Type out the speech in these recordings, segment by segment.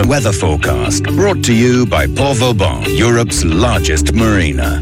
The weather forecast brought to you by Port Vauban, Europe's largest marina.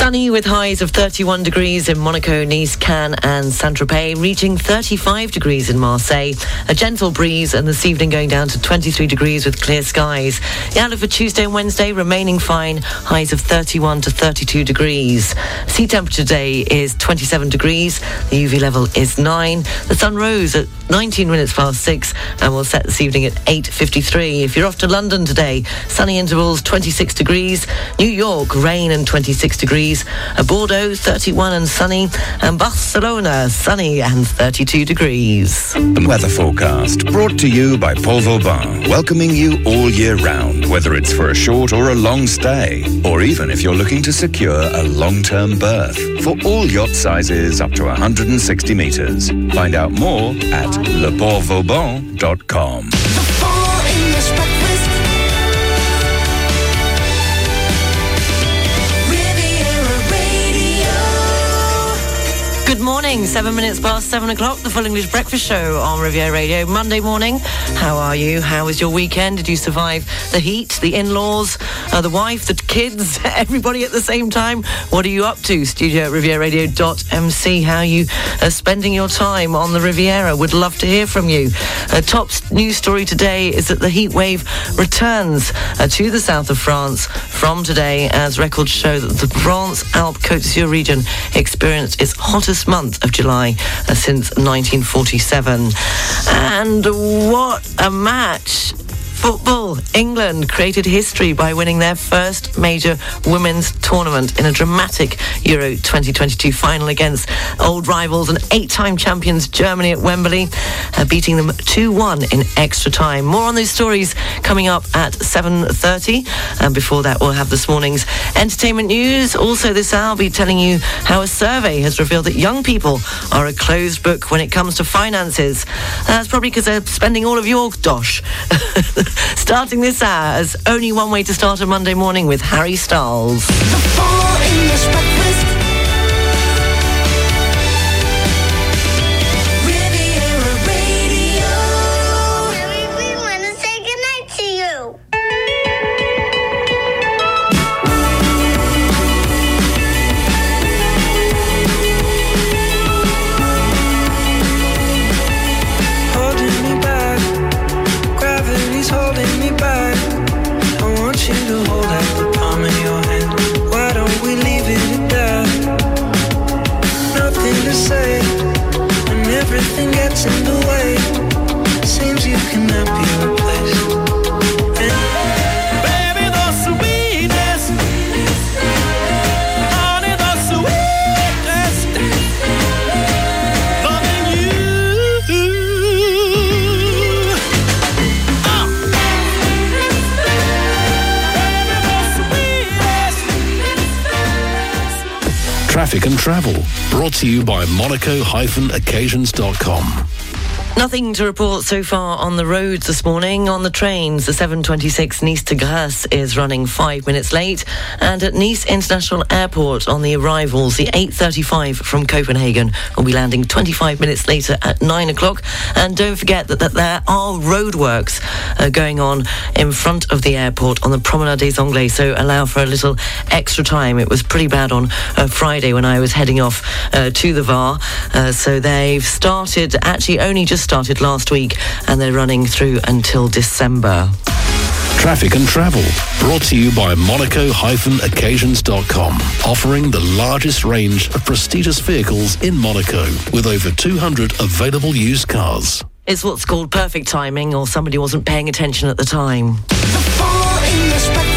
Sunny with highs of 31 degrees in Monaco, Nice, Cannes and Saint-Tropez, reaching 35 degrees in Marseille. A gentle breeze and this evening going down to 23 degrees with clear skies. The outlook for Tuesday and Wednesday remaining fine, highs of 31 to 32 degrees. Sea temperature today is 27 degrees. The UV level is 9. The sun rose at 19 minutes past 6 and will set this evening at 8.53. If you're off to London today, sunny intervals 26 degrees. New York, rain and 26 degrees degrees. Bordeaux, 31 and sunny. And Barcelona, sunny and 32 degrees. The weather forecast brought to you by Port Vauban, welcoming you all year round, whether it's for a short or a long stay, or even if you're looking to secure a long-term berth. For all yacht sizes up to 160 metres. Find out more at leportvauban.com. morning, seven minutes past seven o'clock, the Full English Breakfast Show on Riviera Radio. Monday morning, how are you? How was your weekend? Did you survive the heat, the in-laws, uh, the wife, the kids, everybody at the same time? What are you up to? Studio at rivieradio.mc. How are you uh, spending your time on the Riviera? Would love to hear from you. Uh, top news story today is that the heat wave returns uh, to the south of France from today as records show that the Provence-Alpes-Côte d'Azur region experienced its hottest month of July uh, since 1947. And what a match! Football. England created history by winning their first major women's tournament in a dramatic Euro 2022 final against old rivals and eight-time champions Germany at Wembley, uh, beating them 2-1 in extra time. More on those stories coming up at 7.30. And before that, we'll have this morning's entertainment news. Also this hour, I'll be telling you how a survey has revealed that young people are a closed book when it comes to finances. That's probably because they're spending all of your dosh. Starting this hour as only one way to start a Monday morning with Harry Styles. Traffic and Travel, brought to you by monaco-occasions.com. Nothing to report so far on the roads this morning. On the trains, the 726 Nice to Grasse is running five minutes late. And at Nice International Airport on the arrivals, the 835 from Copenhagen will be landing 25 minutes later at 9 o'clock. And don't forget that, that there are roadworks uh, going on in front of the airport on the Promenade des Anglais, so allow for a little extra time. It was pretty bad on uh, Friday when I was heading off uh, to the VAR. Uh, so they've started, actually only just started last week and they're running through until December. Traffic and Travel, brought to you by Monaco-occasions.com, offering the largest range of prestigious vehicles in Monaco, with over 200 available used cars. It's what's called perfect timing, or somebody wasn't paying attention at the time. Quarter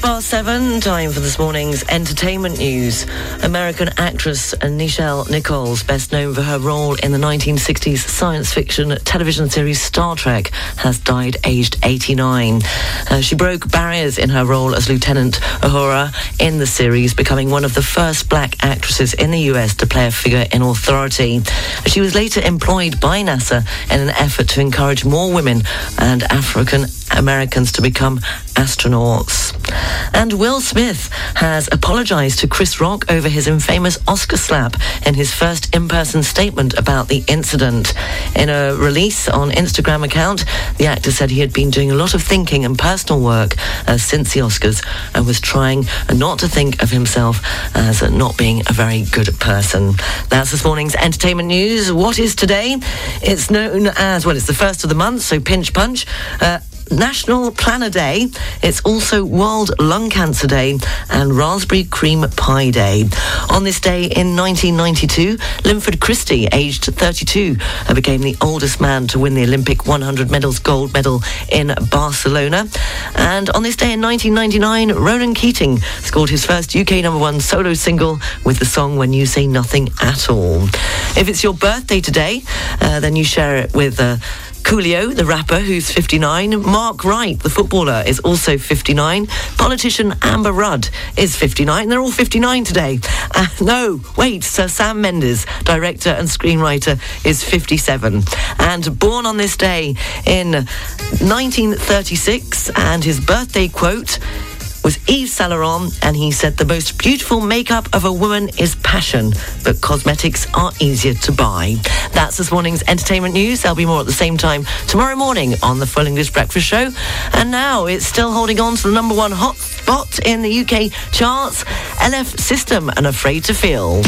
past seven, time for this morning's entertainment news. American actress Nichelle Nichols, best known for her role in the 1960s science fiction television series Star Trek, has died aged 89. Uh, she broke barriers in her role as Lieutenant Uhura in the series, becoming one of the first black actresses in the US to play a figure in authority. She was later employed by NASA in an effort to encourage more women and African Americans to become astronauts. And Will Smith has apologised to Chris Rock over his infamous Oscar slap in his first in-person statement about the incident. In a release on Instagram account, the actor said he had been doing a lot of thinking and personal work uh, since the Oscars and was trying not to think of himself as not being a very good person. That's this morning's entertainment news. What is today? It's known as, well, it's the first of the month, so pinch punch. Uh, National Planner Day. It's also World Lung Cancer Day and Raspberry Cream Pie Day. On this day in 1992, Linford Christie, aged 32, uh, became the oldest man to win the Olympic 100 medals gold medal in Barcelona. And on this day in 1999, Ronan Keating scored his first UK number one solo single with the song When You Say Nothing at All. If it's your birthday today, uh, then you share it with uh, Coolio, the rapper, who's 59. Mark Wright, the footballer, is also 59. Politician Amber Rudd is 59. They're all 59 today. Uh, no, wait, Sir Sam Mendes, director and screenwriter, is 57. And born on this day in 1936, and his birthday quote was Yves Saint Laurent, and he said the most beautiful makeup of a woman is passion, but cosmetics are easier to buy. That's this morning's entertainment news. There'll be more at the same time tomorrow morning on the Full English Breakfast Show. And now it's still holding on to the number one hot spot in the UK charts. LF System and Afraid to Feel.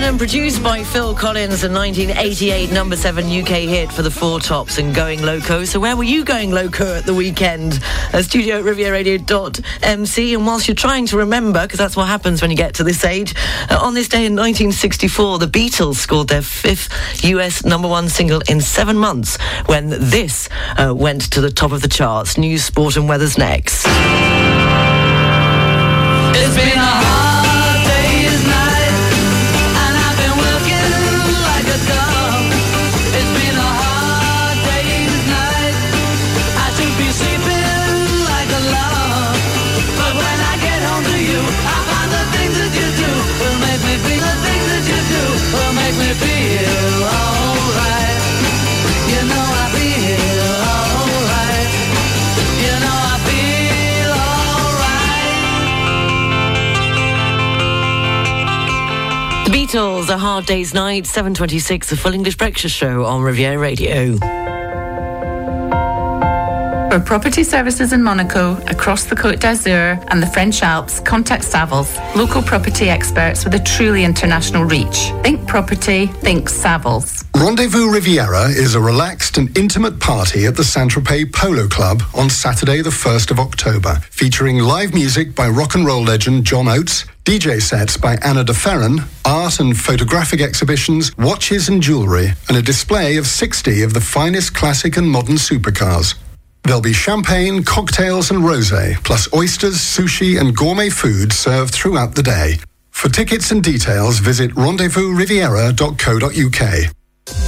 And produced by Phil Collins, a 1988 number seven UK hit for the Four Tops and Going Loco. So where were you going loco at the weekend? A studio at rivieradio.mc. And whilst you're trying to remember, because that's what happens when you get to this age, uh, on this day in 1964, the Beatles scored their fifth US number one single in seven months when this uh, went to the top of the charts. News, sport and weather's next. It's been a Beatles, A Hard Day's Night, 7.26, the Full English Breakfast Show on Riviera Radio. For property services in Monaco, across the Côte d'Azur and the French Alps, contact Savills, local property experts with a truly international reach. Think property, think Savills. Rendezvous Riviera is a relaxed and intimate party at the Saint-Tropez Polo Club on Saturday the 1st of October, featuring live music by rock and roll legend John Oates, DJ sets by Anna de Ferran, art and photographic exhibitions, watches and jewellery, and a display of 60 of the finest classic and modern supercars. There'll be champagne, cocktails and rosé, plus oysters, sushi and gourmet food served throughout the day. For tickets and details, visit rendezvousriviera.co.uk.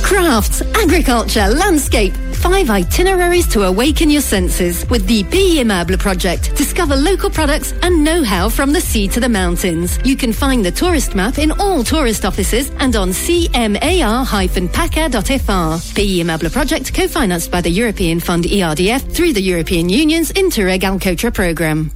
Crafts, agriculture, landscape. Five itineraries to awaken your senses with the Pays Immeuble project. Discover local products and know-how from the sea to the mountains. You can find the tourist map in all tourist offices and on cmar-paca.fr. Pays Immeuble project co-financed by the European Fund ERDF through the European Union's Interreg Alcotra programme.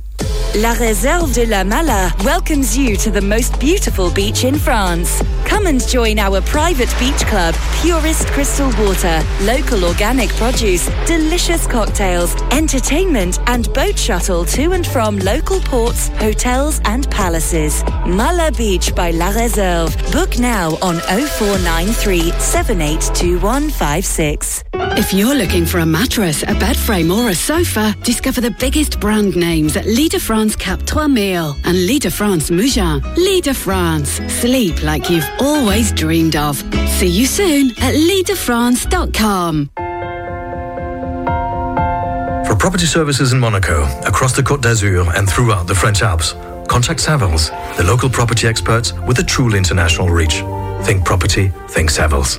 La Réserve de la Mala welcomes you to the most beautiful beach in France. Come and join our private beach club, purest crystal water, local organic produce, delicious cocktails, entertainment, and boat shuttle to and from local ports, hotels, and palaces. Mala Beach by La Réserve. Book now on 0493 782156. If you're looking for a mattress, a bed frame, or a sofa, discover the biggest brand names at Lit de France Cap 3000 and Lit de France Mougins. Lit de France. Sleep like you've always dreamed of. See you soon at litdefrance.com. For property services in Monaco, across the Côte d'Azur, and throughout the French Alps, contact Savills, the local property experts with a truly international reach. Think property, think Savills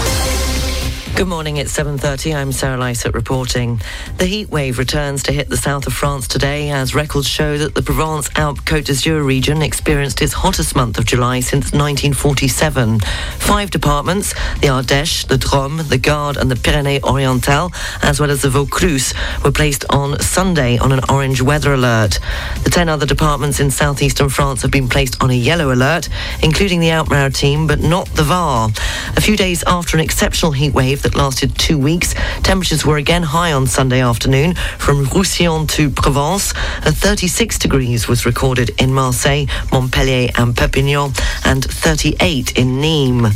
Good morning, it's 7.30. I'm Sarah Lysett reporting. The heat wave returns to hit the south of France today as records show that the Provence-Alpes-Côte d'Azur region experienced its hottest month of July since 1947. Five departments, the Ardèche, the Drôme, the Gard and the Pyrénées-Orientales, as well as the Vaucluse, were placed on Sunday on an orange weather alert. The 10 other departments in southeastern France have been placed on a yellow alert, including the Alpes-Maritimes, but not the Var. A few days after an exceptional heat wave that lasted two weeks. Temperatures were again high on Sunday afternoon from Roussillon to Provence. A 36 degrees was recorded in Marseille, Montpellier and Perpignan and 38 in Nîmes.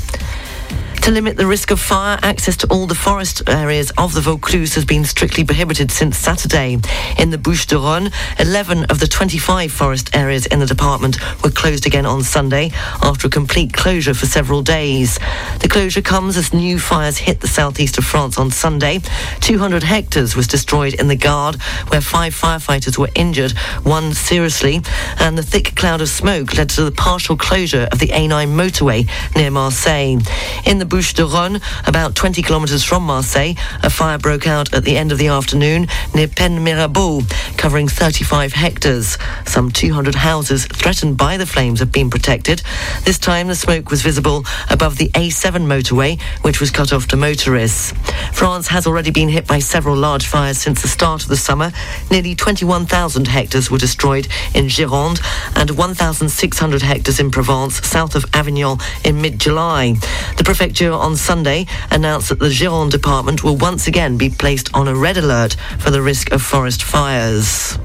To limit the risk of fire, access to all the forest areas of the Vaucluse has been strictly prohibited since Saturday. In the Bouches du Rhône, 11 of the 25 forest areas in the department were closed again on Sunday after a complete closure for several days. The closure comes as new fires hit the southeast of France on Sunday. 200 hectares was destroyed in the Gard, where five firefighters were injured, one seriously, and the thick cloud of smoke led to the partial closure of the A9 motorway near Marseille. In the Bouches du Rhône, about 20 kilometres from Marseille, a fire broke out at the end of the afternoon near Pennes-Mirabeau, covering 35 hectares. Some 200 houses threatened by the flames have been protected. This time the smoke was visible above the A7 motorway, which was cut off to motorists. France has already been hit by several large fires since the start of the summer. Nearly 21,000 hectares were destroyed in Gironde and 1,600 hectares in Provence, south of Avignon, in mid-July. The prefecture on Sunday announced that the Gironde department will once again be placed on a red alert for the risk of forest fires.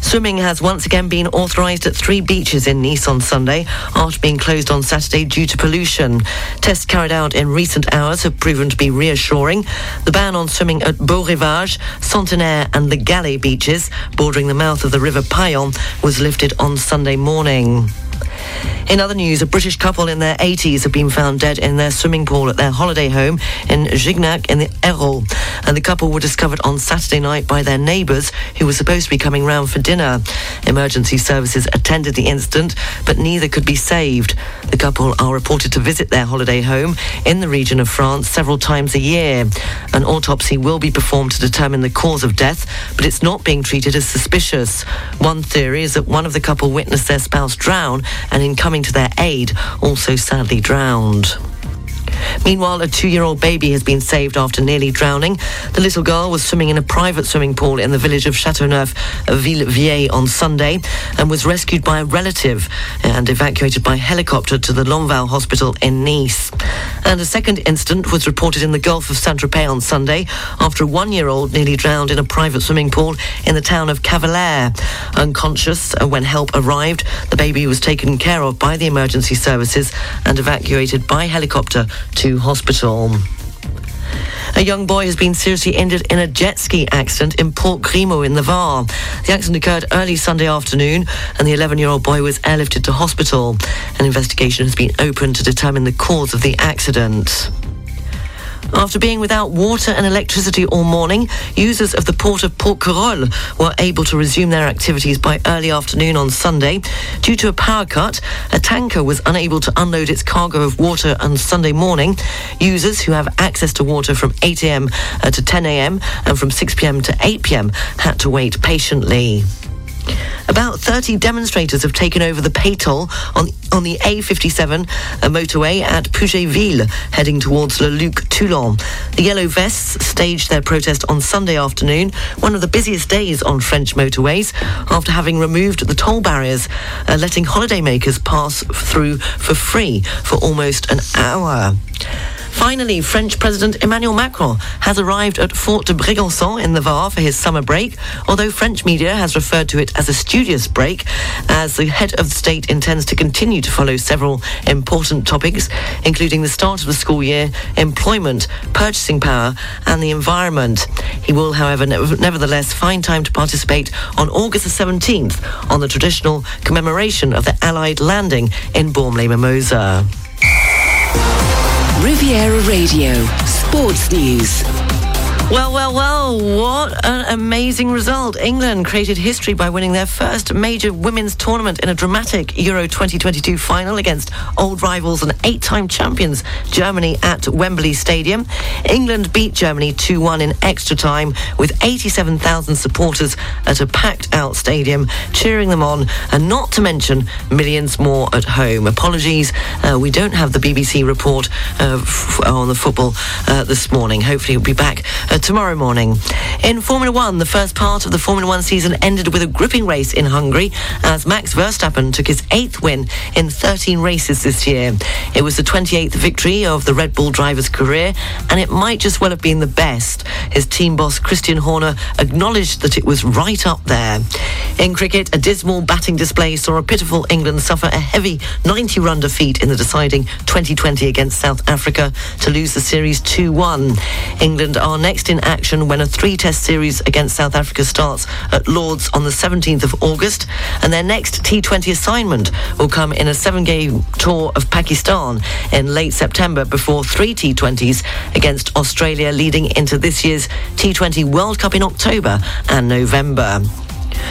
Swimming has once again been authorised at three beaches in Nice on Sunday after being closed on Saturday due to pollution. Tests carried out in recent hours have proven to be reassuring. The ban on swimming at Beau Rivage, Centenaire and the Galets beaches, bordering the mouth of the River Paillon, was lifted on Sunday morning. In other news, a British couple in their 80s have been found dead in their swimming pool at their holiday home in Gignac in the Hérault. And the couple were discovered on Saturday night by their neighbours who were supposed to be coming round for dinner. Emergency services attended the incident, but neither could be saved. The couple are reported to visit their holiday home in the region of France several times a year. An autopsy will be performed to determine the cause of death, but it's not being treated as suspicious. One theory is that one of the couple witnessed their spouse drown and in coming to their aid also sadly drowned. Meanwhile, a two-year-old baby has been saved after nearly drowning. The little girl was swimming in a private swimming pool in the village of Châteauneuf, Villevieille, on Sunday and was rescued by a relative and evacuated by helicopter to the Lenval Hospital in Nice. And a second incident was reported in the Gulf of Saint-Tropez on Sunday after a one-year-old nearly drowned in a private swimming pool in the town of Cavalaire. Unconscious uh, when help arrived, the baby was taken care of by the emergency services and evacuated by helicopter to hospital. A young boy has been seriously injured in a jet ski accident in Port Grimaud in the Var. The accident occurred early Sunday afternoon and the 11-year-old boy was airlifted to hospital. An investigation has been opened to determine the cause of the accident. After being without water and electricity all morning, users of the port of Porquerolles were able to resume their activities by early afternoon on Sunday. Due to a power cut, a tanker was unable to unload its cargo of water on Sunday morning. Users who have access to water from 8 a.m. Uh, to 10 a.m. and from 6 p.m. to 8 p.m. had to wait patiently. About 30 demonstrators have taken over the Paytol on, on the A57 motorway at Puget-Ville, heading towards Le Luc Toulon. The Yellow Vests staged their protest on Sunday afternoon, one of the busiest days on French motorways, after having removed the toll barriers, uh, letting holidaymakers pass through for free for almost an hour. Finally, French President Emmanuel Macron has arrived at Fort de Brégançon in the Var for his summer break, although French media has referred to it as a studious break, as the head of state intends to continue to follow several important topics, including the start of the school year, employment, purchasing power, and the environment. He will, however, nevertheless find time to participate on August the 17th on the traditional commemoration of the Allied landing in Bormes-les-Mimosas. Riviera Radio, Sports News. Well, well, well, what an amazing result. England created history by winning their first major women's tournament in a dramatic Euro 2022 final against old rivals and eight-time champions Germany at Wembley Stadium. England beat Germany 2-1 in extra time with 87,000 supporters at a packed-out stadium cheering them on and not to mention millions more at home. Apologies, uh, we don't have the BBC report uh, f- on the football uh, this morning. Hopefully we'll be back uh, tomorrow morning. In Formula One, the first part of the Formula One season ended with a gripping race in Hungary as Max Verstappen took his eighth win in 13 races this year. It was the 28th victory of the Red Bull driver's career, and it might just well have been the best. His team boss Christian Horner acknowledged that it was right up there. In cricket, a dismal batting display saw a pitiful England suffer a heavy 90 run defeat in the deciding T20 against South Africa to lose the series 2 1. England are next in action when a three test series against South Africa starts at Lords on the 17th of August, and their next T20 assignment will come in a seven game tour of Pakistan in late September before three T20s against Australia leading into this year's T20 World Cup in October and November.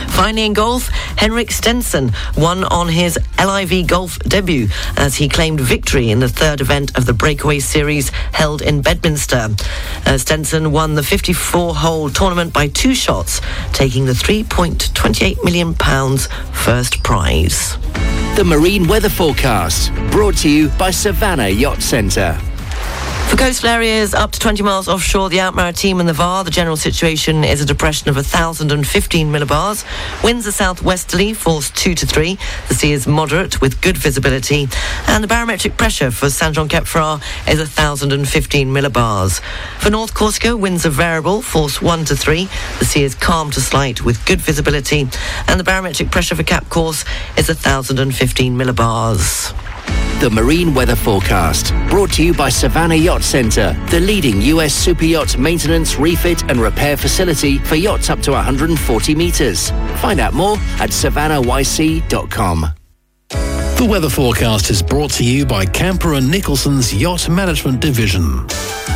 Finally in golf, Henrik Stenson won on his LIV golf debut as he claimed victory in the third event of the breakaway series held in Bedminster. Uh, Stenson won the 54-hole tournament by two shots, taking the 3.28 million pounds first prize. The marine weather forecast brought to you by Savannah Yacht Centre. For coastal areas up to 20 miles offshore, the Alpes-Maritimes and the Var, the general situation is a depression of 1,015 millibars. Winds are southwesterly, force 2 to 3. The sea is moderate with good visibility. And the barometric pressure for Saint-Jean-Cap-Ferrat is 1,015 millibars. For North Corsica, winds are variable, force 1 to 3. The sea is calm to slight with good visibility. And the barometric pressure for Cap Corse is 1,015 millibars. The Marine Weather Forecast, brought to you by Savannah Yacht Centre, the leading US super yacht maintenance, refit and repair facility for yachts up to 140 metres. Find out more at savannahYC.com. The weather forecast is brought to you by Camper and Nicholson's Yacht Management Division.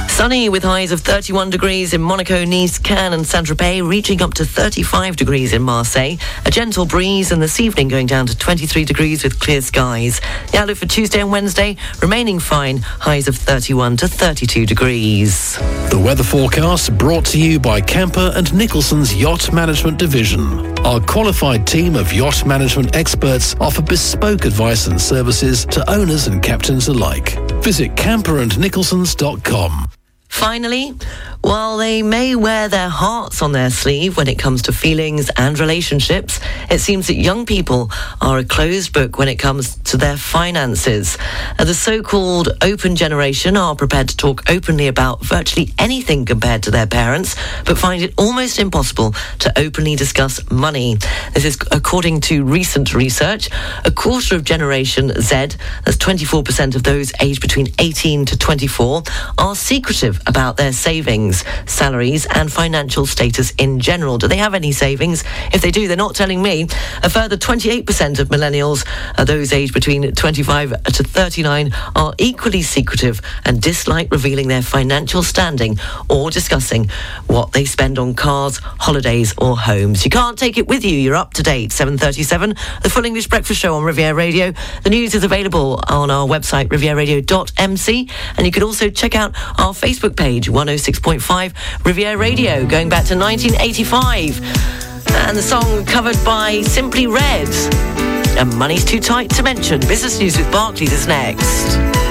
Sunny with highs of 31 degrees in Monaco, Nice, Cannes and Saint-Tropez, reaching up to 35 degrees in Marseille. A gentle breeze and this evening going down to 23 degrees with clear skies. The outlook for Tuesday and Wednesday remaining fine, highs of 31 to 32 degrees. The weather forecast brought to you by Camper and Nicholson's Yacht Management Division. Our qualified team of yacht management experts offer bespoke advice and services to owners and captains alike. Visit camperandnicholsons.com. Finally, while they may wear their hearts on their sleeve when it comes to feelings and relationships, it seems that young people are a closed book when it comes to their finances. Uh, the so-called open generation are prepared to talk openly about virtually anything compared to their parents, but find it almost impossible to openly discuss money. This is according to recent research. A quarter of Generation Z, that's 24% of those aged between 18 to 24, are secretive about their savings, salaries, and financial status in general. Do they have any savings? If they do, they're not telling me. A further 28% of millennials, uh, those aged between 25 to 39, are equally secretive and dislike revealing their financial standing or discussing what they spend on cars, holidays, or homes. You can't take it with you. You're up to date. 7:37. The Full English Breakfast Show on Riviera Radio. The news is available on our website rivieradio.mc, and you can also check out our Facebook page 106.5 Riviera Radio, going back to 1985. And the song covered by Simply Red. And money's too tight to mention. Business news with Barclays is next.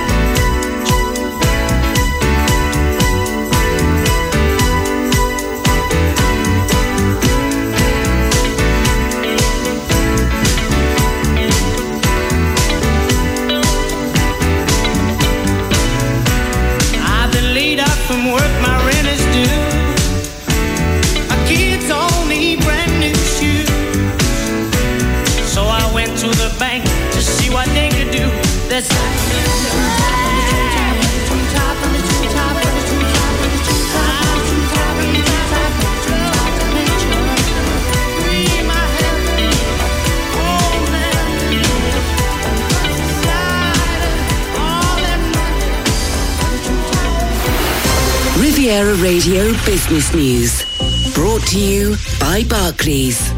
Riviera Radio Business News. Brought to you by Barclays.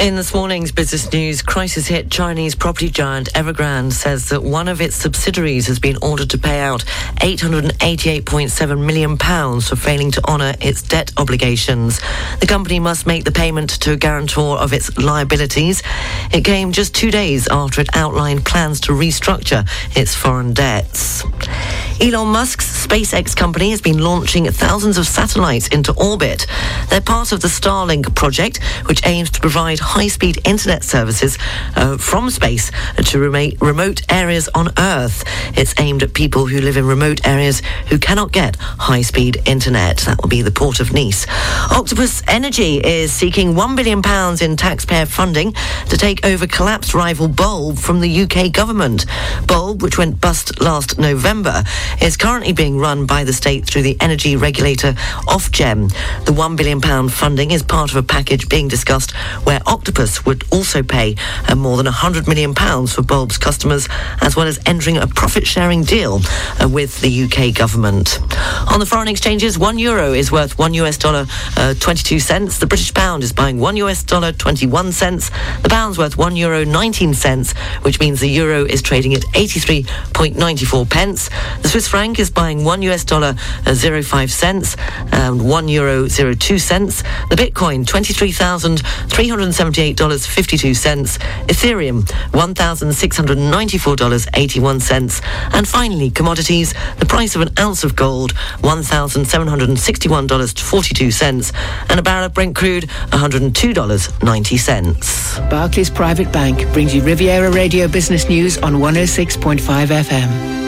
In this morning's business news, crisis hit Chinese property giant Evergrande says that one of its subsidiaries has been ordered to pay out £888.7 million for failing to honour its debt obligations. The company must make the payment to a guarantor of its liabilities. It came just two days after it outlined plans to restructure its foreign debts. Elon Musk's SpaceX company has been launching thousands of satellites into orbit. They're part of the Starlink project, which aims to provide high-speed internet services uh, from space to remote areas on Earth. It's aimed at people who live in remote areas who cannot get high-speed internet. That will be the port of Nice. Octopus Energy is seeking £1 billion in taxpayer funding to take over collapsed rival Bulb from the UK government. Bulb, which went bust last November, is currently being run by the state through the energy regulator Ofgem. The £1 billion funding is part of a package being discussed where Octopus would also pay uh, more than £100 million for Bulb's customers, as well as entering a profit-sharing deal uh, with the UK government. On the foreign exchanges, one euro is worth one US dollar uh, 22 cents. The British pound is buying one US dollar 21 cents. The pound's worth one euro 19 cents, which means the euro is trading at 83.94 pence. The Swiss franc is buying one US dollar uh, 05 cents and one euro 02 cents. The Bitcoin $23,378.52. Ethereum $1,694.81. And finally, commodities. The price of an ounce of gold $1,761.42 and a barrel of Brent crude $102.90. Barclays Private Bank brings you Riviera Radio Business News on 106.5 FM.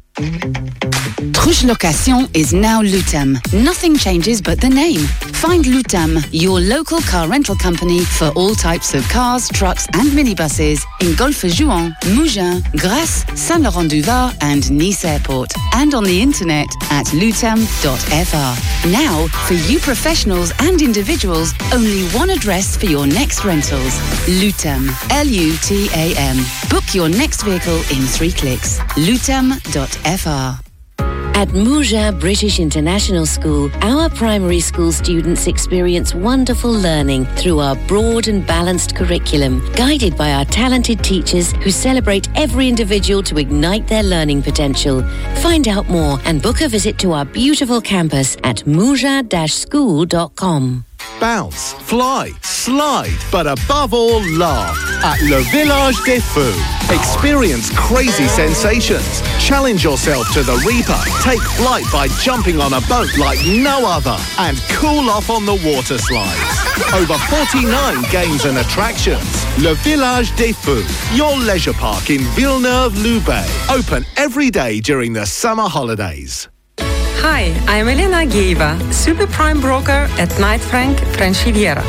Trouche Location is now Lutam. Nothing changes but the name. Find Lutam, your local car rental company for all types of cars, trucks, and minibuses in Golfe-Juan, Mougins, Grasse, Saint-Laurent-du-Var, and Nice Airport. And on the internet at lutam.fr. Now, for you professionals and individuals, only one address for your next rentals. Lutam. L-U-T-A-M. Book your next vehicle in three clicks. Lutam.fr. At Mougins British International School, our primary school students experience wonderful learning through our broad and balanced curriculum, guided by our talented teachers who celebrate every individual to ignite their learning potential. Find out more and book a visit to our beautiful campus at mougins-school.com. Bounce, fly, slide, but above all, laugh at Le Village des Fous. Experience crazy sensations. Challenge yourself to the Reaper. Take flight by jumping on a boat like no other and cool off on the water slides. Over 49 games and attractions. Le Village des Fous, your leisure park in Villeneuve-Loubet. Open every day during the summer holidays. Hi, I'm Elena Geiva, super prime broker at Knight Frank French Riviera.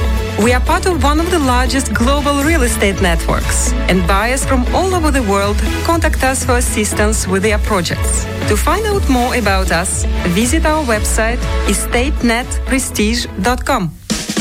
We are part of one of the largest global real estate networks, and buyers from all over the world contact us for assistance with their projects. To find out more about us, visit our website estatenetprestige.com.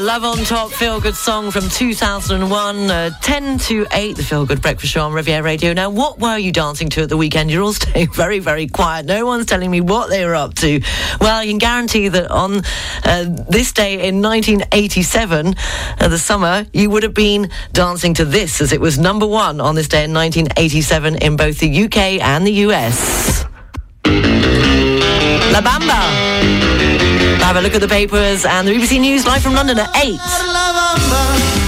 Love on Top, feel good song from 2001, uh, 10 to 8, the Feel Good Breakfast Show on Riviera Radio. Now, what were you dancing to at the weekend? You're all staying very, very quiet. No one's telling me what they were up to. Well, I can guarantee that on uh, this day in 1987, uh, the summer, you would have been dancing to this as it was number one on this day in 1987 in both the UK and the US. La Bamba. Have a look at the papers and the BBC News live from London at 8.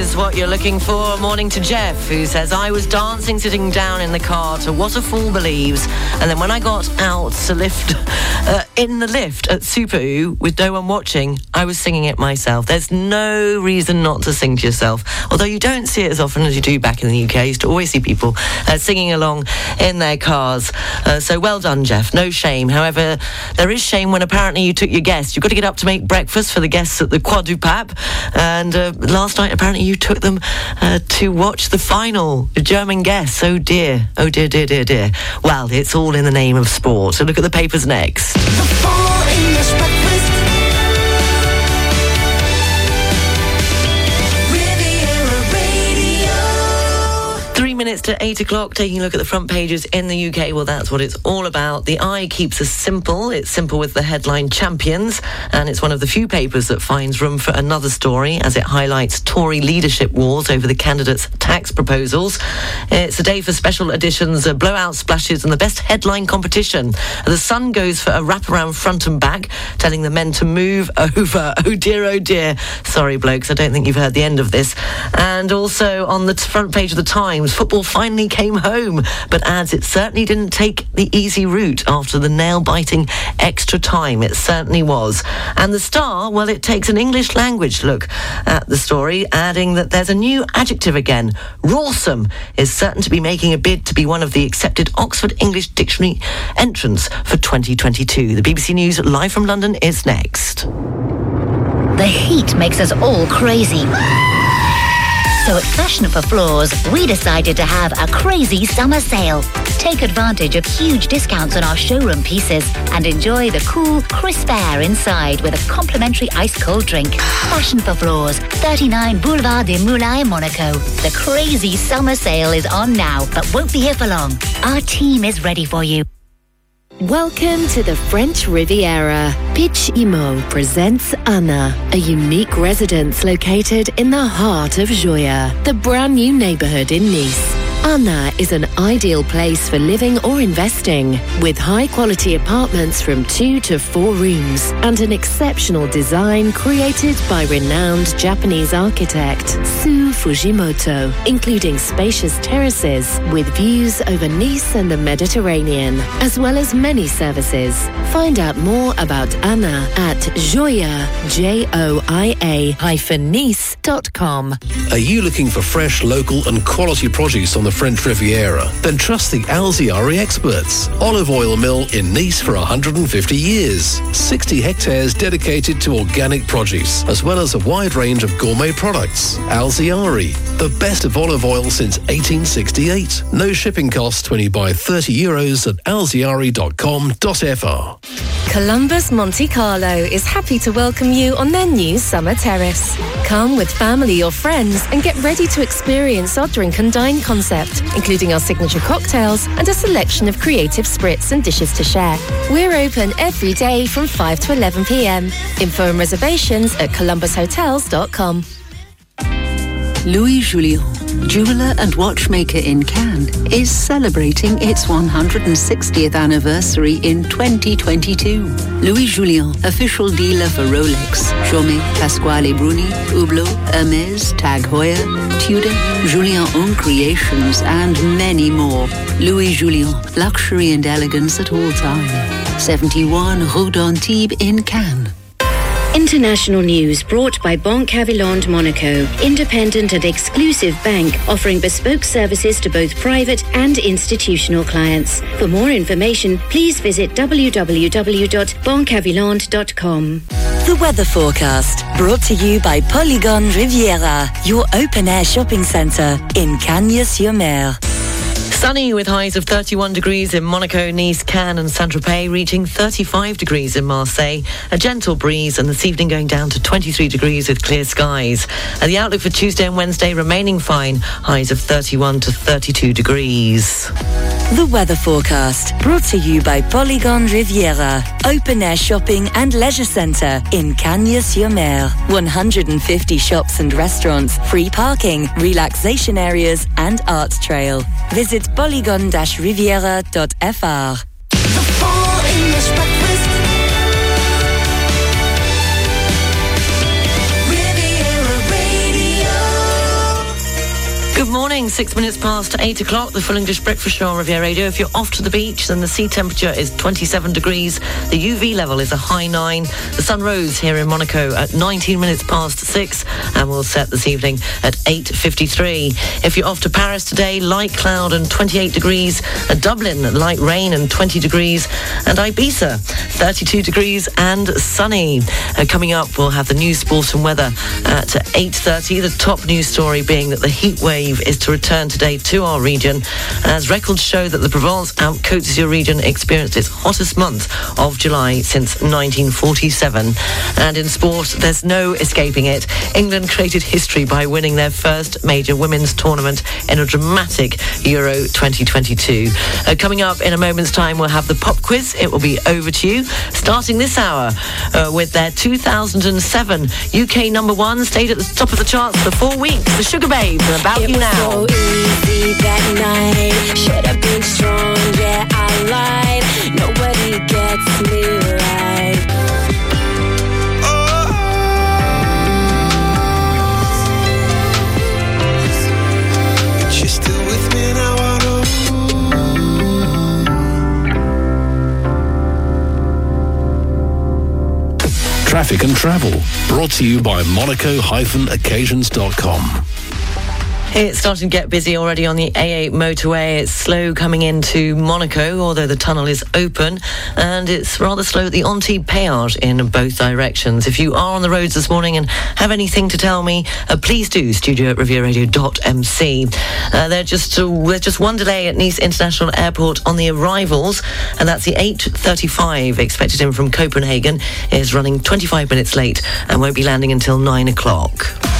Is what you're looking for. Morning to Jeff, who says, I was dancing sitting down in the car to What a Fool Believes, and then when I got out to lift, uh, in the lift at Super U with no one watching, I was singing it myself. There's no reason not to sing to yourself, although you don't see it as often as you do back in the UK. I used to always see people uh, singing along in their cars. Uh, so well done, Jeff. No shame. However, there is shame when apparently you took your guests. You've got to get up to make breakfast for the guests at the Quad du Pape. And uh, last night, apparently, you took them uh, to watch the final. The German guests. Oh dear. Oh dear, dear, dear, dear. Well, it's all in the name of sport. So look at the papers next. Minutes to eight o'clock, taking a look at the front pages in the UK. Well, that's what it's all about. The i keeps us simple. It's simple with the headline Champions, and it's one of the few papers that finds room for another story as it highlights Tory leadership wars over the candidates' tax proposals. It's a day for special editions, uh, blowout splashes, and the best headline competition. The Sun goes for a wraparound front and back, telling the men to move over. Oh dear, oh dear. Sorry, blokes, I don't think you've heard the end of this. And also on the front page of the Times, football finally came home, but adds it certainly didn't take the easy route after the nail biting extra time. It certainly was. And the Star, well, it takes an English language look at the story, adding that there's a new adjective again. Roarsome is certain to be making a bid to be one of the accepted Oxford English Dictionary entrants for 2022. The BBC News live from London is next. The heat makes us all crazy. So at Fashion for Floors, we decided to have a crazy summer sale. Take advantage of huge discounts on our showroom pieces and enjoy the cool, crisp air inside with a complimentary ice cold drink. Fashion for Floors, 39 Boulevard des Moulins Monaco. The crazy summer sale is on now, but won't be here for long. Our team is ready for you. Welcome to the French Riviera. Pitch Immo presents Anna, a unique residence located in the heart of Joia, the brand new neighborhood in Nice. Anna is an ideal place for living or investing, with high quality apartments from two to four rooms and an exceptional design created by renowned Japanese architect Sou Fujimoto, including spacious terraces with views over Nice and the Mediterranean, as well as many services. Find out more about Anna at Joia, J-O-I-A hyphen Nice.com. Are you looking for fresh, local, and quality produce on the the French Riviera, then trust the Alziari experts. Olive oil mill in Nice for 150 years. 60 hectares dedicated to organic produce, as well as a wide range of gourmet products. Alziari, the best of olive oil since 1868. No shipping costs when you buy 30 euros at alziari.com.fr. Columbus Monte Carlo is happy to welcome you on their new summer terrace. Come with family or friends and get ready to experience our drink and dine concept, including our signature cocktails and a selection of creative spritz and dishes to share. We're open every day from 5 to 11 p.m. Info and reservations at columbushotels.com. Louis Julien, jeweler and watchmaker in Cannes, is celebrating its 160th anniversary in 2022. Louis Julien, official dealer for Rolex, Chaumet, Pasquale Bruni, Hublot, Hermes, Tag Heuer, Tudor, Julien Own Creations, and many more. Louis Julien, luxury and elegance at all time. 71 Rue d'Antibes in Cannes. International news brought by Banque Havilland Monaco, independent and exclusive bank offering bespoke services to both private and institutional clients. For more information, please visit www.banquehavilland.com. The weather forecast brought to you by Polygon Riviera, your open air shopping centre in Cagnes-sur-Mer. Sunny with highs of 31 degrees in Monaco, Nice, Cannes and Saint-Tropez, reaching 35 degrees in Marseille. A gentle breeze and this evening going down to 23 degrees with clear skies. And the outlook for Tuesday and Wednesday remaining fine, highs of 31 to 32 degrees. The weather forecast brought to you by Polygon Riviera, open air shopping and leisure centre in Cagnes-sur-Mer. 150 shops and restaurants, free parking, relaxation areas and art trail. Visit polygon-riviera.fr. Good morning, six minutes past eight o'clock, the full English breakfast show on Riviera Radio. If you're off to the beach, then the sea temperature is 27 degrees. The UV level is a high nine. The sun rose here in Monaco at 19 minutes past six and will set this evening at 8.53. If you're off to Paris today, light cloud and 28 degrees. At Dublin, light rain and 20 degrees. And Ibiza, 32 degrees and sunny. Uh, coming up, we'll have the news, sport and weather at 8.30. The top news story being that the heat wave is to return today to our region as records show that the Provence-Alpes Côte d'Azur region experienced its hottest month of July since 1947. And in sport, there's no escaping it. England created history by winning their first major women's tournament in a dramatic Euro 2022. Uh, coming up in a moment's time, we'll have the pop quiz. It will be over to you. Starting this hour uh, with their 2007 UK number one, stayed at the top of the charts for four weeks. The Sugababes, about you now. So easy that night. Should have been strong, yeah, I lied. Nobody gets me right. Oh. She's still with me now, I know. Traffic and travel, brought to you by monaco-occasions.com. It's starting to get busy already on the A8 motorway. It's slow coming into Monaco, although the tunnel is open, and it's rather slow at the Antibes Péage in both directions. If you are on the roads this morning and have anything to tell me, uh, please do. Studio at rivieradio.mc. Uh, there's just uh, just one delay at Nice International Airport on the arrivals, and that's the 8:35 expected in from Copenhagen. Is running 25 minutes late and won't be landing until nine o'clock.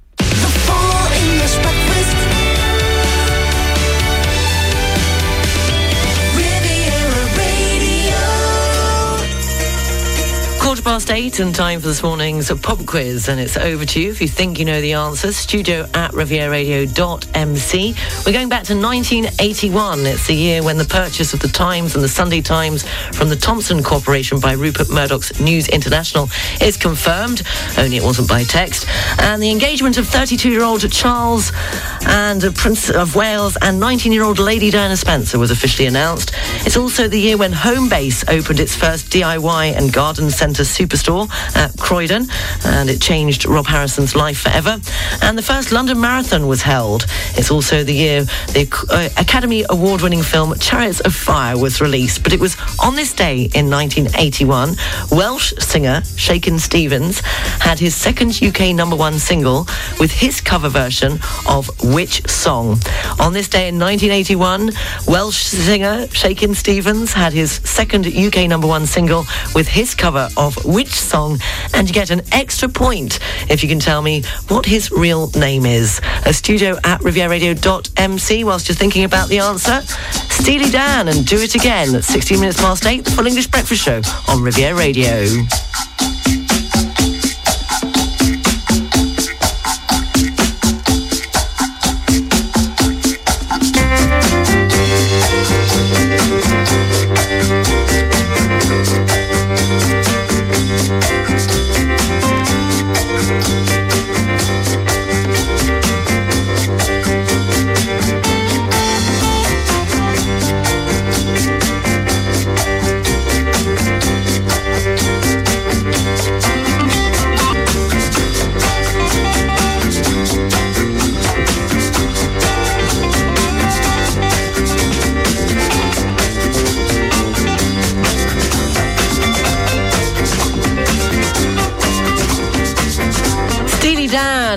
Quarter past eight and time for this morning's pop quiz. And it's over to you if you think you know the answers. Studio at rivieradio.mc. We're going back to 1981. It's the year when the purchase of the Times and the Sunday Times from the Thomson Corporation by Rupert Murdoch's News International is confirmed, only it wasn't by text. And the engagement of 32-year-old Charles and Prince of Wales and 19-year-old Lady Diana Spencer was officially announced. It's also the year when Homebase opened its first DIY and garden centre superstore at Croydon, and it changed Rob Harrison's life forever. And the first London Marathon was held. It's also the year the uh, Academy Award-winning film Chariots of Fire was released. But it was on this day in 1981, Welsh singer Shakin' Stevens had his second UK number one single with his cover version of which song? On this day in 1981, Welsh singer Shakin' Stevens had his second UK number one single with his cover of which song? And you get an extra point if you can tell me what his real name is. A studio at rivieradio.mc whilst you're thinking about the answer. Steely Dan and Do It Again at 16 minutes past 8, the Full English Breakfast Show on Riviera Radio.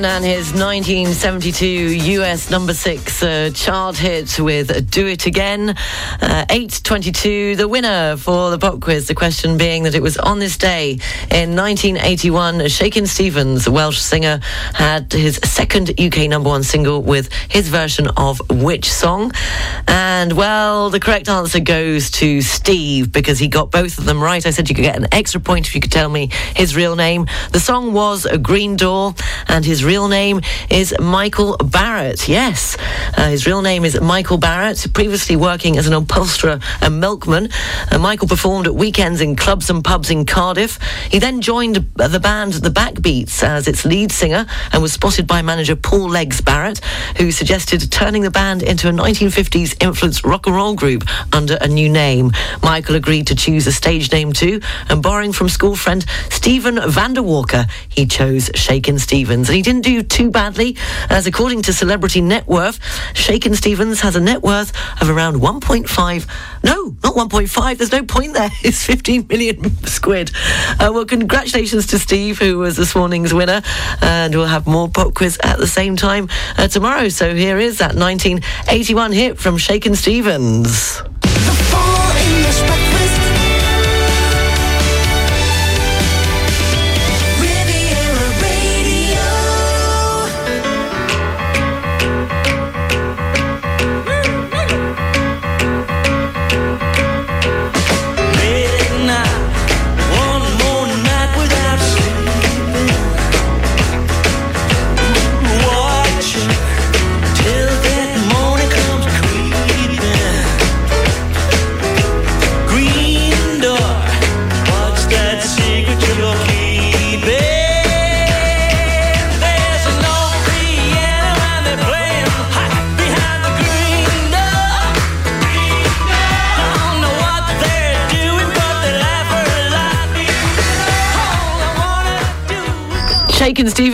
And his 1972 US number six uh, chart hit with Do It Again. Uh, 822, the winner for the pop quiz. The question being that it was on this day in 1981, Shakin' Stevens, Welsh singer, had his second UK number one single with his version of which song? And well, the correct answer goes to Steve because he got both of them right. I said you could get an extra point if you could tell me his real name. The song was A Green Door and his real name is Michael Barratt. Yes, uh, his real name is Michael Barratt, previously working as an upholsterer and milkman. Uh, Michael performed at weekends in clubs and pubs in Cardiff. He then joined the band The Backbeats as its lead singer and was spotted by manager Paul Legs Barrett, who suggested turning the band into a 1950s influenced rock and roll group under a new name. Michael agreed to choose a stage name too, and borrowing from school friend Stephen Vanderwalker, he chose Shakin' Stevens. And he didn't do too badly, as according to Celebrity Net Worth, Shakin' Stevens has a net worth of around 1.5. No, not 1.5. There's no point there. It's 15 million squid. Uh, well, congratulations to Steve, who was this morning's winner. And we'll have more pop quiz at the same time uh, tomorrow. So here is that 1981 hit from Shakin' Stevens.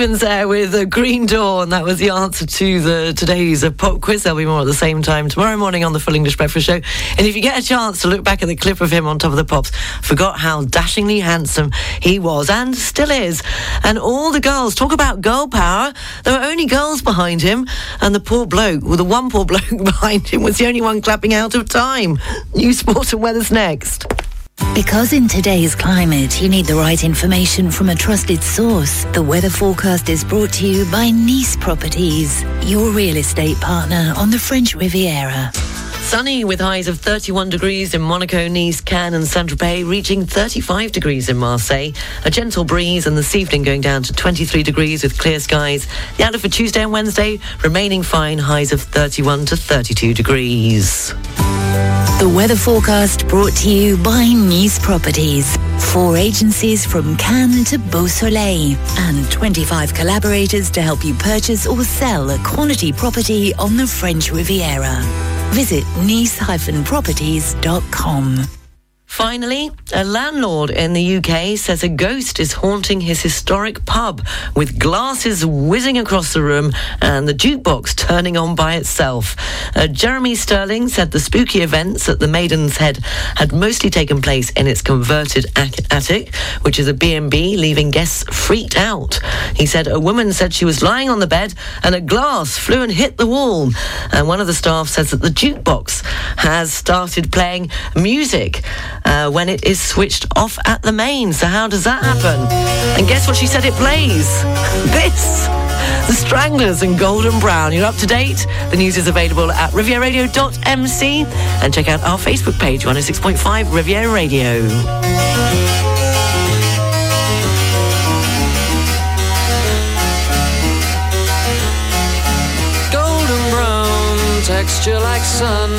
Stevens there with a green door, and that was the answer to the today's uh, pop quiz. There'll be more at the same time tomorrow morning on the Full English Breakfast Show. And if you get a chance to look back at the clip of him on top of the pops, forgot how dashingly handsome he was and still is. And all the girls talk about girl power. There were only girls behind him, and the poor bloke, well, the one poor bloke behind him was the only one clapping out of time. New sport and weather's next. Because in today's climate, you need the right information from a trusted source. The weather forecast is brought to you by Nice Properties, your real estate partner on the French Riviera. Sunny with highs of 31 degrees in Monaco, Nice, Cannes and Saint-Tropez, reaching 35 degrees in Marseille. A gentle breeze and this evening going down to 23 degrees with clear skies. The outlook for Tuesday and Wednesday remaining fine, highs of 31 to 32 degrees. The weather forecast brought to you by Nice Properties. Four agencies from Cannes to Beausoleil and 25 collaborators to help you purchase or sell a quality property on the French Riviera. Visit nice-properties.com. Finally, a landlord in the UK says a ghost is haunting his historic pub with glasses whizzing across the room and the jukebox turning on by itself. Uh, Jeremy Sterling said the spooky events at the Maiden's Head had mostly taken place in its converted attic, which is a B&B, leaving guests freaked out. He said a woman said she was lying on the bed and a glass flew and hit the wall. And one of the staff says that the jukebox has started playing music uh, when it is switched off at the main. So how does that happen? And guess what she said it plays? This. The Stranglers and Golden Brown. You're up to date. The news is available at rivieradio.mc and check out our Facebook page, 106.5 Riviera Radio. golden brown texture like sun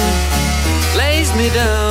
lays me down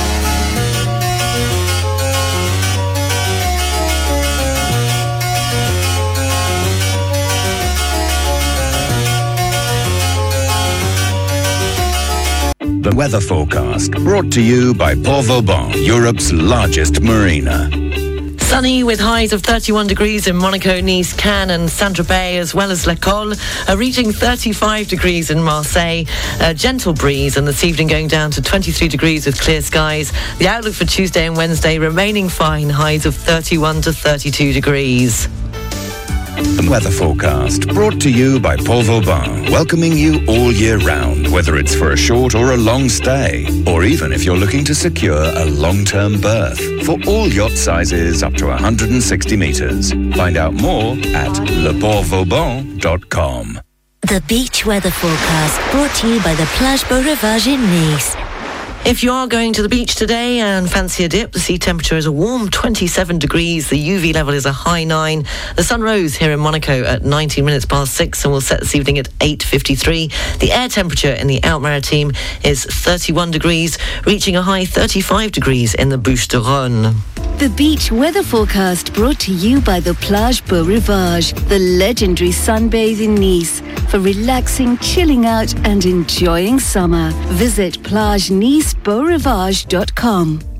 The weather forecast brought to you by Port Vauban, Europe's largest marina. Sunny with highs of 31 degrees in Monaco, Nice, Cannes and Saint-Tropez, as well as L'École, uh, reaching 35 degrees in Marseille. A gentle breeze, and this evening going down to 23 degrees with clear skies. The outlook for Tuesday and Wednesday remaining fine, highs of 31 to 32 degrees. The weather forecast brought to you by Port Vauban, welcoming you all year round, whether it's for a short or a long stay, or even if you're looking to secure a long-term berth. For all yacht sizes up to 160 meters. Find out more at leportvauban.com. The beach weather forecast brought to you by the Plage Beau Rivage in Nice. If you are going to the beach today and fancy a dip, the sea temperature is a warm 27 degrees. The UV level is a high 9. The sun rose here in Monaco at 19 minutes past 6 and will set this evening at 8.53. The air temperature in the Alpes-Maritimes is 31 degrees, reaching a high 35 degrees in the Bouches du Rhône. The beach weather forecast brought to you by the Plage Beau Rivage, the legendary sunbathe in Nice. For relaxing, chilling out and enjoying summer, visit plagenicebeaurivage.com.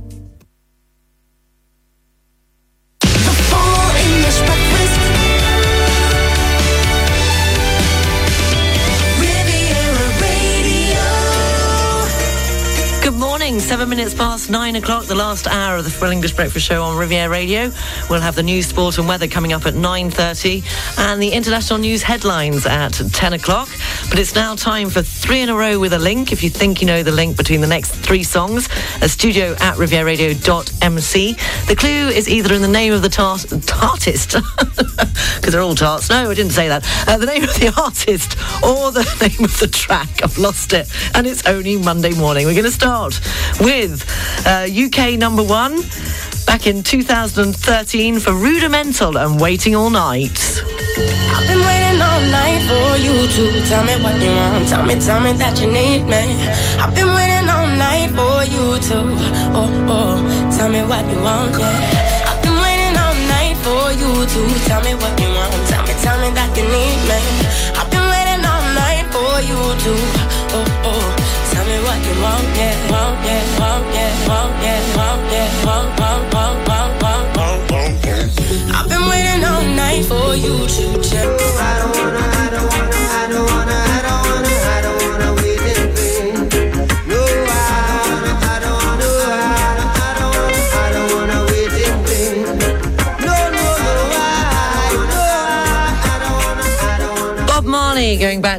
seven minutes past nine o'clock, the last hour of the Full English Breakfast Show on Riviera Radio. We'll have the news, sport and weather coming up at 9.30 and the international news headlines at 10 o'clock. But it's now time for three in a row with a link. If you think you know the link between the next three songs, a studio at rivieradio.mc. The clue is either in the name of the tart- tartist, because they're all tarts. No, I didn't say that. Uh, the name of the artist or the name of the track. I've lost it. And it's only Monday morning. We're going to start with uh, UK number one back in 2013 for Rudimental and Waiting All Night. I've been waiting all night for you to tell me what you want. Tell me, tell me that you need me. I've been waiting all night for you to, oh, oh, tell me what you want, yeah. I've been waiting all night for you to tell me what you want. Tell me, tell me that you need me. I've been waiting all night for you to, I've been waiting all night for you to check. I don't wanna,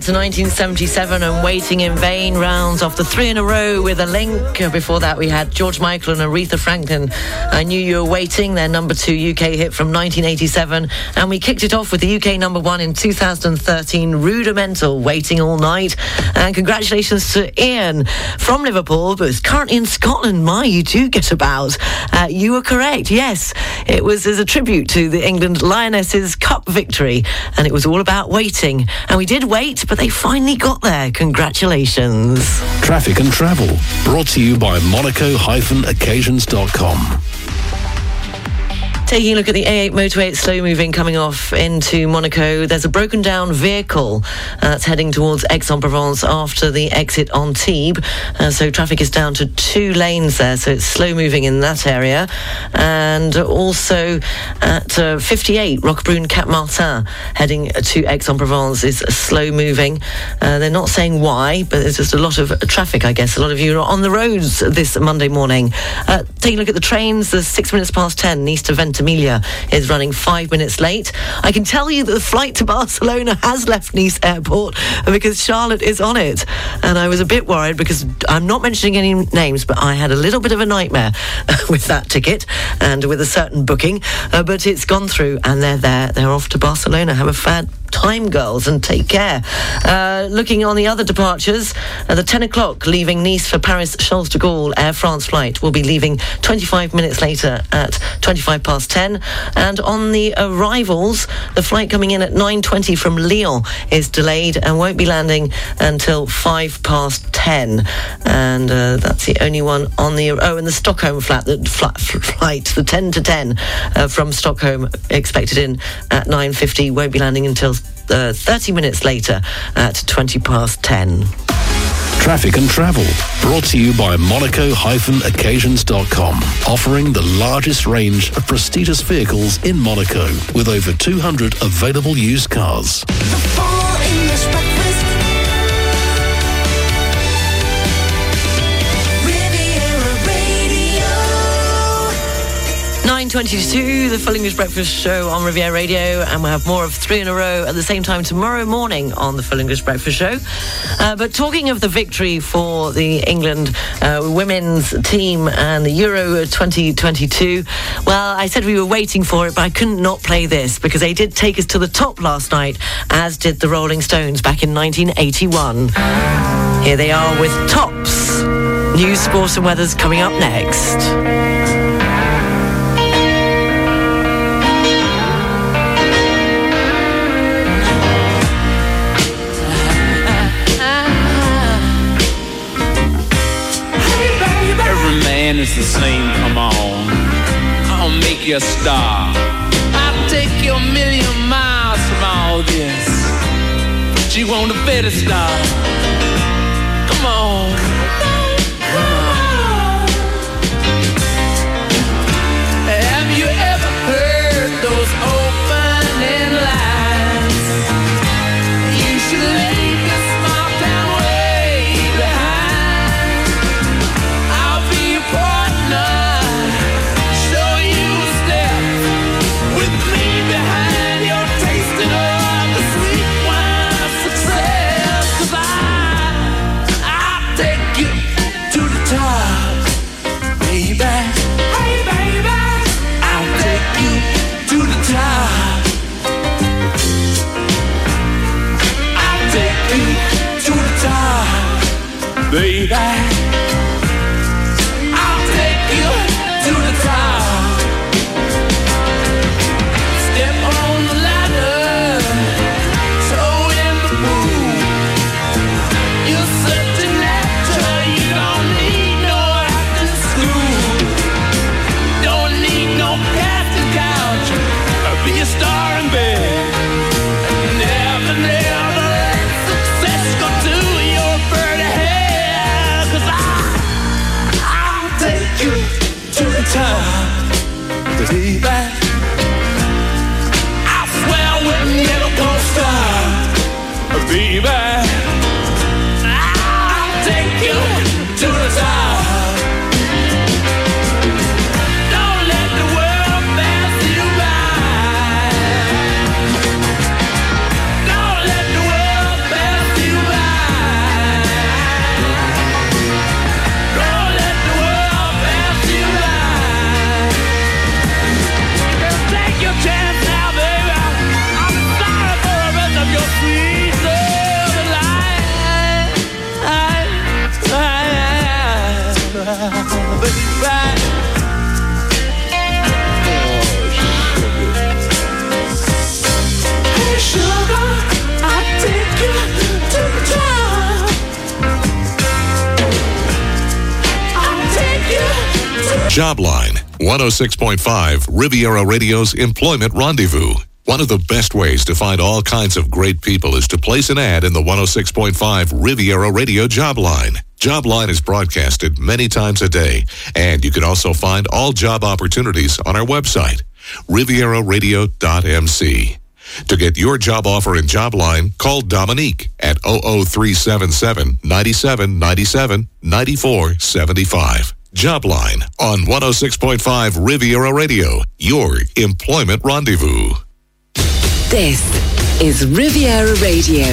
to 1977 and Waiting in Vain rounds off the three in a row with a link. Before that, we had George Michael and Aretha Franklin. I Knew You Were Waiting, their number two UK hit from 1987. And we kicked it off with the UK number one in 2013, Rudimental, Waiting All Night. And congratulations to Ian from Liverpool, but is currently in Scotland. My, you do get about. Uh, you were correct, yes. It was as a tribute to the England Lionesses Cup victory, and it was all about waiting. And we did wait, but they finally got there. Congratulations. Traffic and travel brought to you by monaco-occasions.com. Taking a look at the A8 motorway, it's slow moving coming off into Monaco. There's a broken down vehicle uh, that's heading towards Aix-en-Provence after the exit Antibes. Uh, so traffic is down to two lanes there, so it's slow moving in that area. And also at uh, 58, Roquebrune Cap Martin heading to Aix-en-Provence is slow moving. Uh, they're not saying why, but there's just a lot of traffic, I guess. A lot of you are on the roads this Monday morning. Uh, taking a look at the trains, there's six minutes past 10, Nice to Ventimiglia is running five minutes late. I can tell you that the flight to Barcelona has left Nice Airport because Charlotte is on it. And I was a bit worried because I'm not mentioning any names, but I had a little bit of a nightmare with that ticket and with a certain booking. Uh, but it's gone through and they're there. They're off to Barcelona. Have a fad time, girls, and take care. Uh, looking on the other departures, the 10 o'clock leaving Nice for Paris Charles de Gaulle Air France flight will be leaving 25 minutes later at 25 past 10. And on the arrivals, the flight coming in at 9.20 from Lyon is delayed and won't be landing until 5 past 10. And uh, that's the only one on the... Oh, and the Stockholm flat, the flat flight, the 10 to 10 uh, from Stockholm expected in at 9.50 won't be landing until uh, 30 minutes later at 20 past 10. Traffic and travel brought to you by monaco-occasions.com, offering the largest range of prestigious vehicles in Monaco with over 200 available used cars. 9.22, the Full English Breakfast Show on Riviera Radio, and we'll have more of three in a row at the same time tomorrow morning on the Full English Breakfast Show. Uh, but talking of the victory for the England uh, women's team and the Euro 2022, well, I said we were waiting for it, but I couldn't not play this because they did take us to the top last night, as did the Rolling Stones back in 1981. Here they are with Tops. News, sports and weather's coming up next. Jobline, 106.5 Riviera Radio's Employment Rendezvous. One of the best ways to find all kinds of great people is to place an ad in the 106.5 Riviera Radio job Jobline. Jobline is broadcasted many times a day, and you can also find all job opportunities on our website, rivieraradio.mc. To get your job offer in Jobline, call Dominique at 00377 9797 9475. Jobline on 106.5 Riviera Radio, your employment rendezvous. This is Riviera Radio,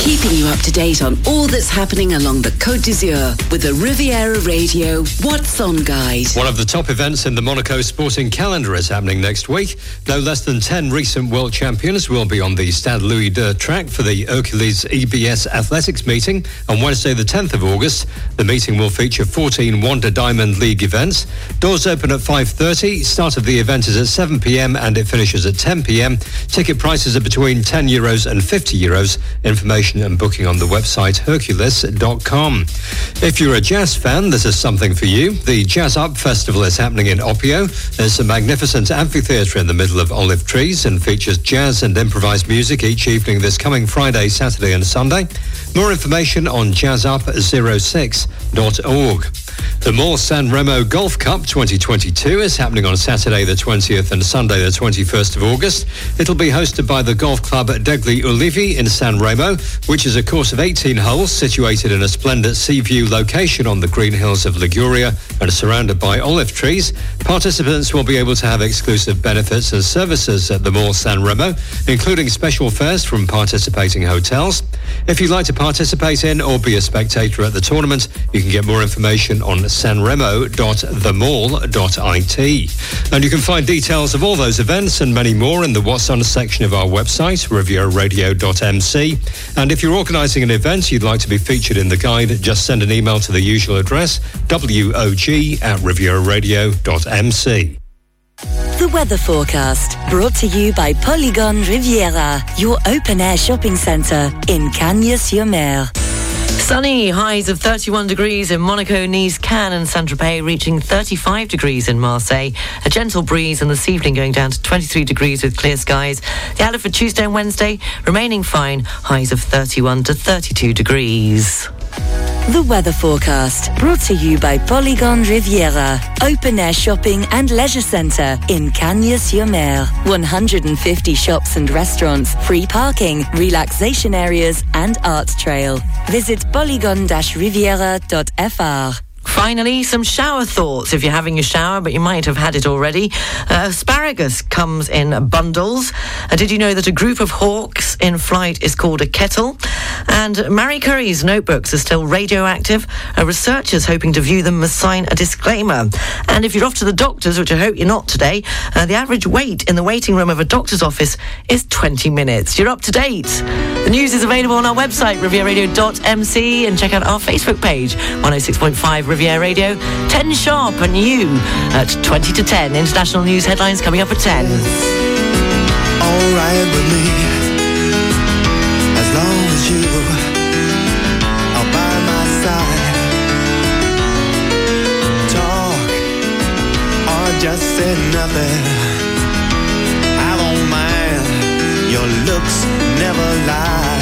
keeping you up to date on all that's happening along the Côte d'Azur with the Riviera Radio What's On Guide. One of the top events in the Monaco sporting calendar is happening next week. No less than 10 recent world champions will be on the Stade Louis II track for the Herculis EBS Athletics meeting on Wednesday, the 10th of August. The meeting will feature 14 Wanda Diamond League events. Doors open at 5.30. Start of the event is at 7 p.m. and it finishes at 10 p.m. Ticket prices are between 10 euros and 50 euros. Information and booking on the website herculis.com. If you're a jazz fan, this is something for you. The Jazz Up Festival is happening in Opio. There's a magnificent amphitheatre in the middle of olive trees and features jazz and improvised music each evening this coming Friday, Saturday and Sunday. More information on jazzup06.org. The Mall San Remo Golf Cup 2022 is happening on Saturday the 20th and Sunday the 21st of August. It'll be hosted by the golf club Degli Ulivi in San Remo, which is a course of 18 holes situated in a splendid sea view location on the green hills of Liguria and surrounded by olive trees. Participants will be able to have exclusive benefits and services at the Mall San Remo, including special fares from participating hotels. If you'd like to participate in or be a spectator at the tournament, you can get more information on sanremo.themall.it. And you can find details of all those events and many more in the What's On section of our website, rivieraradio.mc. And if you're organising an event you'd like to be featured in the guide, just send an email to the usual address, wog at rivieraradio.mc. The weather forecast brought to you by Polygon Riviera, your open air shopping centre in Cagnes-sur-Mer. Sunny highs of 31 degrees in Monaco, Nice, Cannes, and Saint Tropez, reaching 35 degrees in Marseille. A gentle breeze, and this evening going down to 23 degrees with clear skies. The outlook for Tuesday and Wednesday remaining fine, highs of 31 to 32 degrees. The weather forecast brought to you by Polygon Riviera, open air shopping and leisure centre in Cagnes-sur-Mer. 150 shops and restaurants, free parking, relaxation areas, and art trail. Visit polygon-riviera.fr. Finally, some shower thoughts if you're having a shower, but you might have had it already. Uh, asparagus comes in bundles. Uh, did you know that a group of hawks in flight is called a kettle? And Marie Curie's notebooks are still radioactive. Uh, researchers hoping to view them must sign a disclaimer. And if you're off to the doctors, which I hope you're not today, uh, the average wait in the waiting room of a doctor's office is 20 minutes. You're up to date. The news is available on our website, rivieraradio.mc, and check out our Facebook page, 106.5 Riviera Radio, 10 sharp and you at 20 to 10. International news headlines coming up at 10. alright with me as long as you are by my side. Talk or just say nothing. I won't mind. Your looks never lie.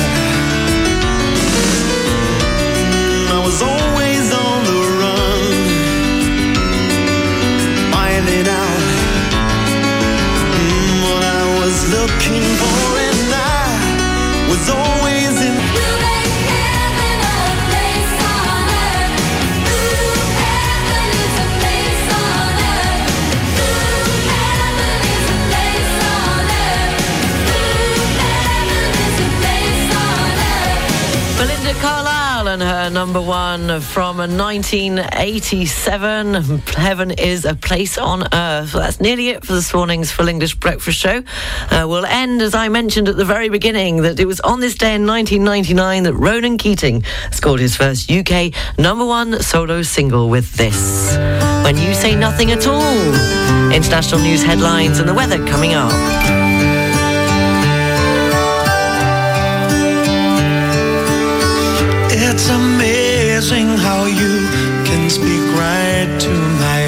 Looking Riviera, number one from 1987. Heaven is a place on earth. Well, that's nearly it for this morning's Full English Breakfast Show. Uh, we'll end, as I mentioned at the very beginning, that it was on this day in 1999 that Ronan Keating scored his first UK number one solo single with this. When you say nothing at all. International news headlines and the weather coming up. It's amazing how you can speak right to my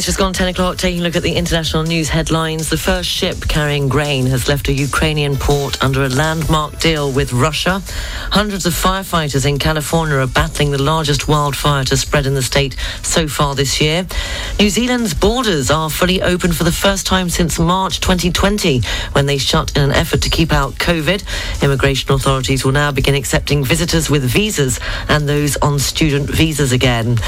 It's just gone 10 o'clock. Taking a look at the international news headlines. The first ship carrying grain has left a Ukrainian port under a landmark deal with Russia. Hundreds of firefighters in California are battling the largest wildfire to spread in the state so far this year. New Zealand's borders are fully open for the first time since March 2020 when they shut in an effort to keep out COVID. Immigration authorities will now begin accepting visitors with visas and those on student visas again.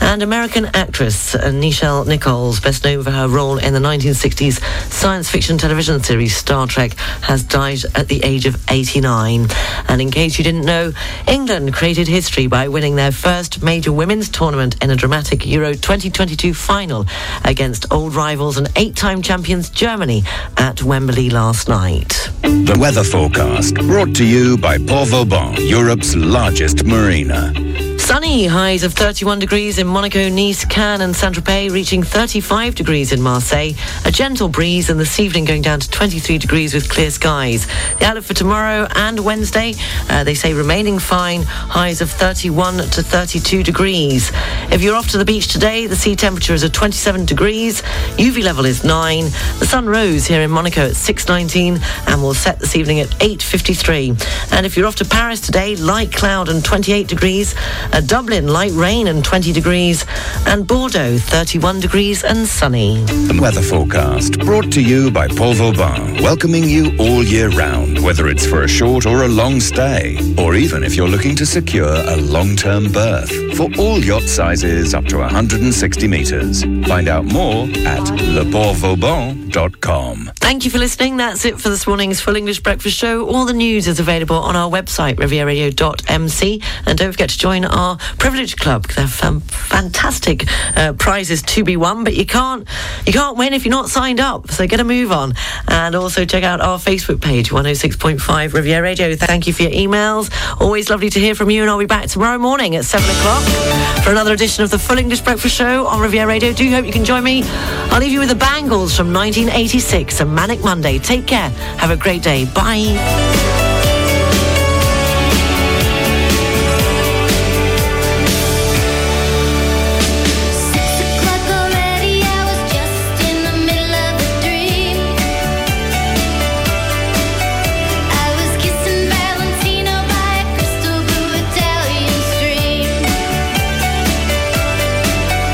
And American actress uh, Nichelle Nichols, best known for her role in the 1960s science fiction television series Star Trek, has died at the age of 89. And in case you didn't know, England created history by winning their first major women's tournament in a dramatic Euro 2022 final against old rivals and eight-time champions Germany at Wembley last night. The weather forecast brought to you by Port Vauban, Europe's largest marina. Sunny highs of 31 degrees in Monaco, Nice, Cannes, and Saint Tropez, reaching 35 degrees in Marseille. A gentle breeze, and this evening going down to 23 degrees with clear skies. The outlook for tomorrow and Wednesday, uh, they say remaining fine, highs of 31 to 32 degrees. If you're off to the beach today, the sea temperature is at 27 degrees, UV level is 9. The sun rose here in Monaco at 6.19 and will set this evening at 8.53. And if you're off to Paris today, light cloud and 28 degrees. Dublin, light rain and 20 degrees. And Bordeaux, 31 degrees and sunny. The weather forecast brought to you by Port Vauban, welcoming you all year round, whether it's for a short or a long stay, or even if you're looking to secure a long-term berth. For all yacht sizes up to 160 meters. Find out more at leportvauban.com. Thank you for listening. That's it for this morning's Full English Breakfast Show. All the news is available on our website, rivieradio.mc. And don't forget to join our Privilege Club. They have um, fantastic uh, prizes to be won, but you can't you can't win if you're not signed up. So get a move on. And also check out our Facebook page, 106.5 Riviera Radio. Thank you for your emails. Always lovely to hear from you. And I'll be back tomorrow morning at 7 o'clock for another edition of the Full English Breakfast Show on Riviera Radio. Do hope you can join me. I'll leave you with the Bangles from 1986 and Manic Monday. Take care. Have a great day. Bye.